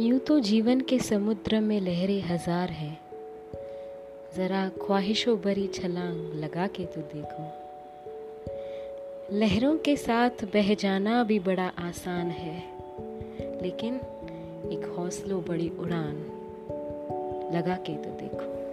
यूँ तो जीवन के समुद्र में लहरें हज़ार हैं। ज़रा ख्वाहिशों भरी छलांग लगा के तो देखो। लहरों के साथ बह जाना भी बड़ा आसान है, लेकिन एक हौसलों बड़ी उड़ान लगा के तो देखो।